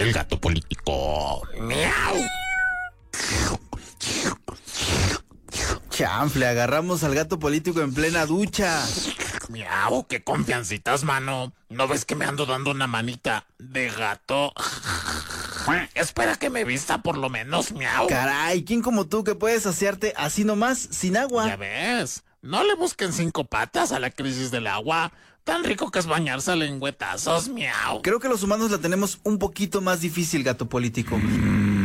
el gato político. ¡Miau! Chanfle, agarramos al gato político en plena ducha. Miau, qué confiancitas, mano. ¿No ves que me ando dando una manita de gato? Espera que me vista por lo menos, miau. Caray, ¿quién como tú que puedes saciarte así nomás, sin agua? Ya ves, no le busquen cinco patas a la crisis del agua. Tan rico que es bañarse a lengüetazos, miau. Creo que los humanos la tenemos un poquito más difícil, gato político.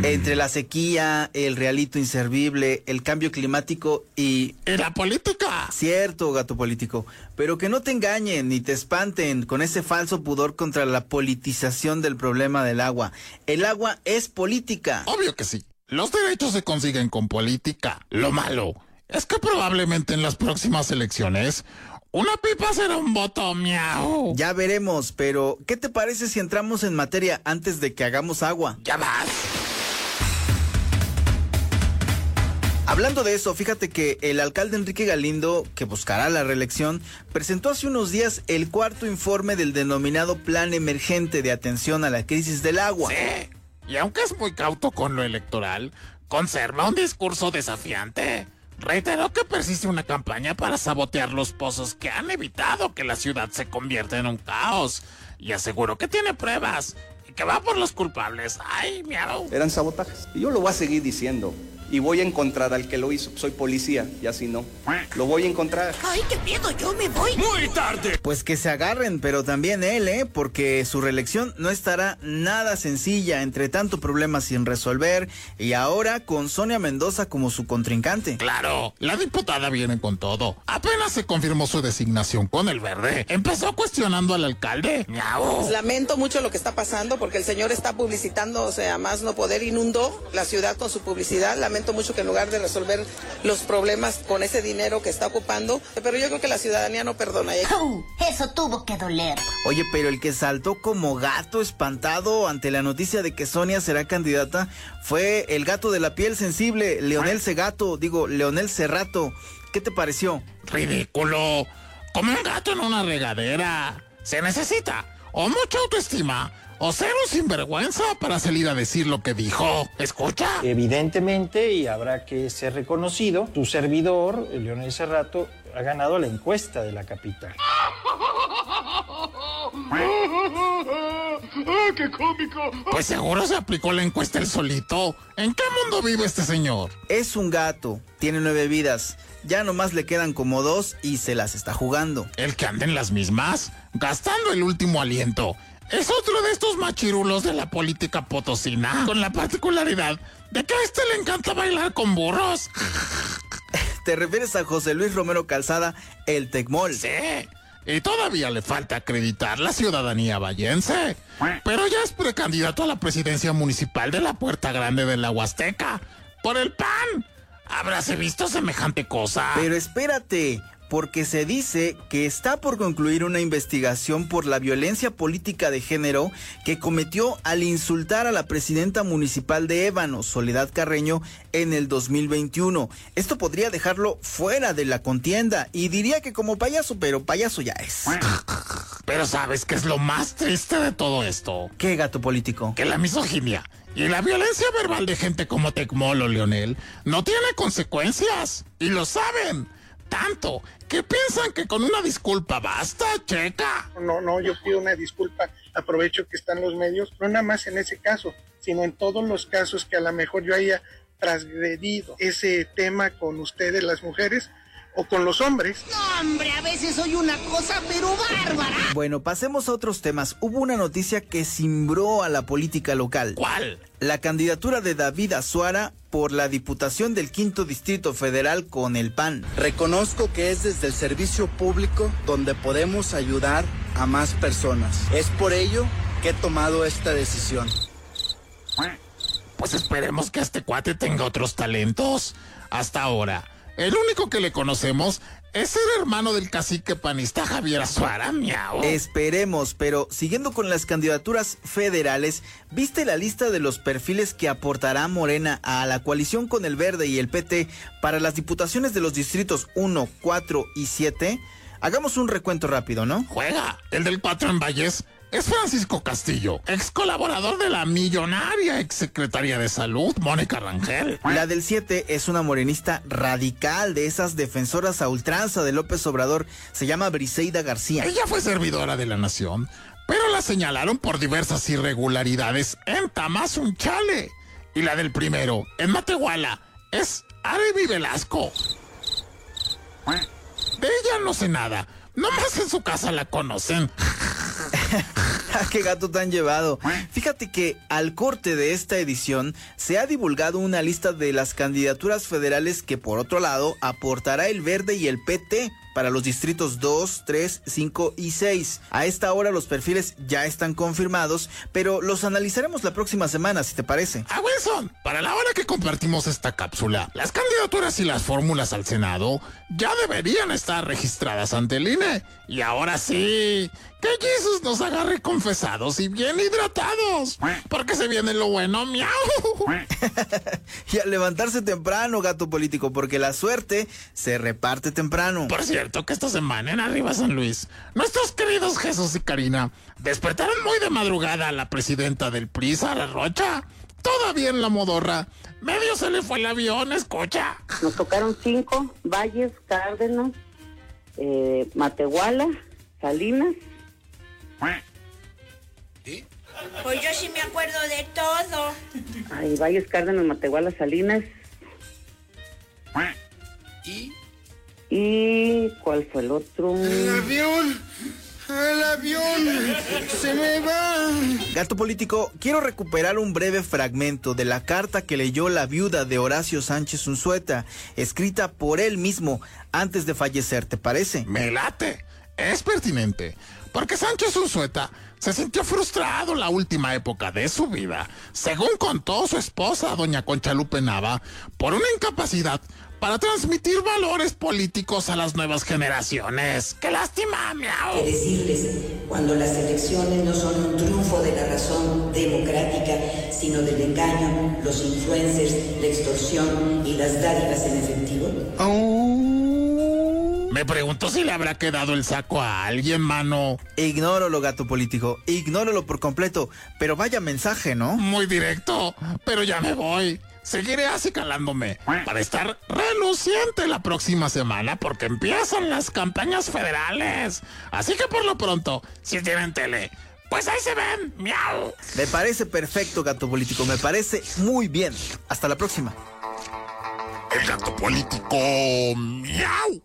Entre la sequía, el realito inservible, el cambio climático y... ¿Y la política? Cierto, gato político. Pero que no te engañen ni te espanten con ese falso pudor contra la politización del problema del agua. El agua es política. Obvio que sí. Los derechos se consiguen con política. Lo malo es que probablemente en las próximas elecciones una pipa será un voto, miau. Ya veremos, pero ¿qué te parece si entramos en materia antes de que hagamos agua? Ya vas. Hablando de eso, fíjate que el alcalde Enrique Galindo, que buscará la reelección, presentó hace unos días el cuarto informe del denominado Plan Emergente de Atención a la Crisis del Agua. Sí. Y aunque es muy cauto con lo electoral, conserva un discurso desafiante. Reiteró que persiste una campaña para sabotear los pozos que han evitado que la ciudad se convierta en un caos. Y aseguró que tiene pruebas y que va por los culpables. ¡Ay, miau! Eran sabotajes. Y yo lo voy a seguir diciendo y voy a encontrar al que lo hizo. Soy policía, y así no. Lo voy a encontrar. ¡Ay, qué miedo! ¡Yo me voy! ¡Muy tarde! Pues que se agarren, pero también él, ¿eh? Porque su reelección no estará nada sencilla, entre tanto problema sin resolver, y ahora con Sonia Mendoza como su contrincante. Claro, la diputada viene con todo. Apenas se confirmó su designación con el verde. Empezó cuestionando al alcalde. ¡Miau! Pues lamento mucho lo que está pasando porque el señor está publicitando, o sea, más no poder, inundó la ciudad con su publicidad. Lamento mucho que en lugar de resolver los problemas con ese dinero que está ocupando, pero yo creo que la ciudadanía no perdona. Uh, eso tuvo que doler. Oye, pero el que saltó como gato espantado ante la noticia de que Sonia será candidata fue el gato de la piel sensible, Leonel Segato, digo, Leonel Cerrato. ¿Qué te pareció? Ridículo. Como un gato en una regadera. Se necesita o mucha autoestima o ser un sinvergüenza para salir a decir lo que dijo. ¿Escucha? Evidentemente, y habrá que ser reconocido, tu servidor, Leonel Cerrato, ha ganado la encuesta de la capital. ¡Qué cómico! Pues seguro se aplicó la encuesta el solito. ¿En qué mundo vive este señor? Es un gato, tiene nueve vidas. Ya nomás le quedan como dos y se las está jugando. El que anda en las mismas, gastando el último aliento. Es otro de estos machirulos de la política potosina, con la particularidad de que a este le encanta bailar con burros. ¿Te refieres a José Luis Romero Calzada, el Tecmol? Sí. Y todavía le falta acreditar la ciudadanía vallense. Pero ya es precandidato a la presidencia municipal de la Puerta Grande de la Huasteca. Por el PAN. ¿Habráse visto semejante cosa? Pero espérate, porque se dice que está por concluir una investigación por la violencia política de género que cometió al insultar a la presidenta municipal de Ébano, Soledad Carreño, en el 2021. Esto podría dejarlo fuera de la contienda y diría que como payaso, pero payaso ya es. Pero ¿sabes qué es lo más triste de todo esto? ¿Qué gato político? Que la misoginia y la violencia verbal de gente como Tecmolo, Leonel, no tiene consecuencias. Y lo saben. Tanto que piensan que con una disculpa basta, checa. No, no, yo pido una disculpa. Aprovecho que están los medios, no nada más en ese caso, sino en todos los casos que a lo mejor yo haya transgredido ese tema con ustedes, las mujeres, o con los hombres. No, hombre, a veces soy una cosa pero bárbara. Bueno, pasemos a otros temas. Hubo una noticia que cimbró a la política local. ¿Cuál? La candidatura de David Azuara por la Diputación del Quinto Distrito Federal con el PAN. Reconozco que es desde el servicio público donde podemos ayudar a más personas. Es por ello que he tomado esta decisión. Pues esperemos que este cuate tenga otros talentos. Hasta ahora, el único que le conocemos es el hermano del cacique panista Javier Azuara, miau. Esperemos, pero siguiendo con las candidaturas federales, ¿viste la lista de los perfiles que aportará Morena a la coalición con el Verde y el PT para las diputaciones de los distritos 1, 4 y 7? Hagamos un recuento rápido, ¿no? Juega, el del 4 en Valles es Francisco Castillo, ex colaborador de la millonaria ex secretaria de salud, Mónica Rangel. La del 7 es una morenista radical de esas defensoras a ultranza de López Obrador. Se llama Briseida García. Ella fue servidora de la nación, pero la señalaron por diversas irregularidades en Tamazunchale. Y la del primero, en Matehuala, es Arevi Velasco. De ella no sé nada. Nomás en su casa la conocen. ¡Qué gato tan llevado! Fíjate que al corte de esta edición se ha divulgado una lista de las candidaturas federales que por otro lado aportará el Verde y el PT para los distritos 2, 3, 5 y 6. A esta hora los perfiles ya están confirmados, pero los analizaremos la próxima semana, si te parece. Ah, Wilson, para la hora que compartimos esta cápsula, las candidaturas y las fórmulas al Senado ya deberían estar registradas ante el INE. Y ahora sí, que Jesús nos agarre confesados y bien hidratados, porque se viene lo bueno, miau. y a levantarse temprano, gato político, porque la suerte se reparte temprano. Por cierto, que esta semana en Arriba San Luis, nuestros queridos Jesús y Karina despertaron muy de madrugada a la presidenta del PRI, Sara Rocha. Todavía en la modorra. Medio se le fue el avión, escucha. Nos tocaron cinco, Valles, Cárdenas, eh, Matehuala, Salinas. Pues yo sí me acuerdo de todo. Ay, Valles, Cárdenas, Matehuala, Salinas. ¿Y? ¿Y cuál fue el otro? El avión. Avión. Se me va. Gato político, quiero recuperar un breve fragmento de la carta que leyó la viuda de Horacio Sánchez Unzueta, escrita por él mismo antes de fallecer, ¿te parece? Me late. Es pertinente. Porque Sánchez Unzueta se sintió frustrado la última época de su vida, según contó su esposa, doña Conchalupe Nava, por una incapacidad para transmitir valores políticos a las nuevas generaciones. ¡Qué lástima, miau! Que decirles, cuando las elecciones no son un triunfo de la razón democrática, sino del engaño, los influencers, la extorsión y las dádivas en efectivo. Me pregunto si le habrá quedado el saco a alguien, mano. Ignóralo, gato político. Ignóralo por completo. Pero vaya mensaje, ¿no? Muy directo. Pero ya me voy. Seguiré así calándome para estar reluciente la próxima semana porque empiezan las campañas federales. Así que por lo pronto, si tienen tele, pues ahí se ven. Miau. Me parece perfecto, gato político. Me parece muy bien. Hasta la próxima. El gato político. Miau.